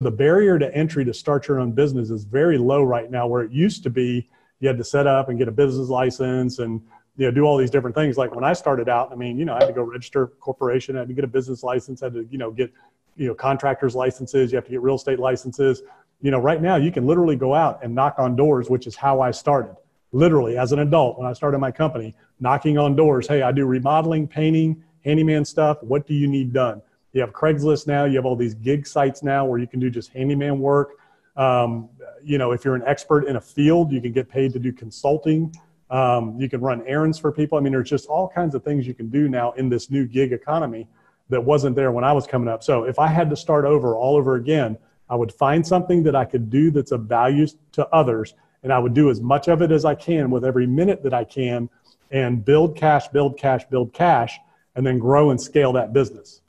the barrier to entry to start your own business is very low right now, where it used to be you had to set up and get a business license and you know do all these different things. Like when I started out, I mean, you know, I had to go register a corporation, I had to get a business license, I had to you know get you know contractors licenses, you have to get real estate licenses. You know, right now you can literally go out and knock on doors, which is how I started. Literally, as an adult, when I started my company, knocking on doors. Hey, I do remodeling, painting, handyman stuff. What do you need done? You have Craigslist now. You have all these gig sites now where you can do just handyman work. Um, you know, if you're an expert in a field, you can get paid to do consulting. Um, you can run errands for people. I mean, there's just all kinds of things you can do now in this new gig economy that wasn't there when I was coming up. So if I had to start over all over again, I would find something that I could do that's of value to others, and I would do as much of it as I can with every minute that I can, and build cash, build cash, build cash, and then grow and scale that business.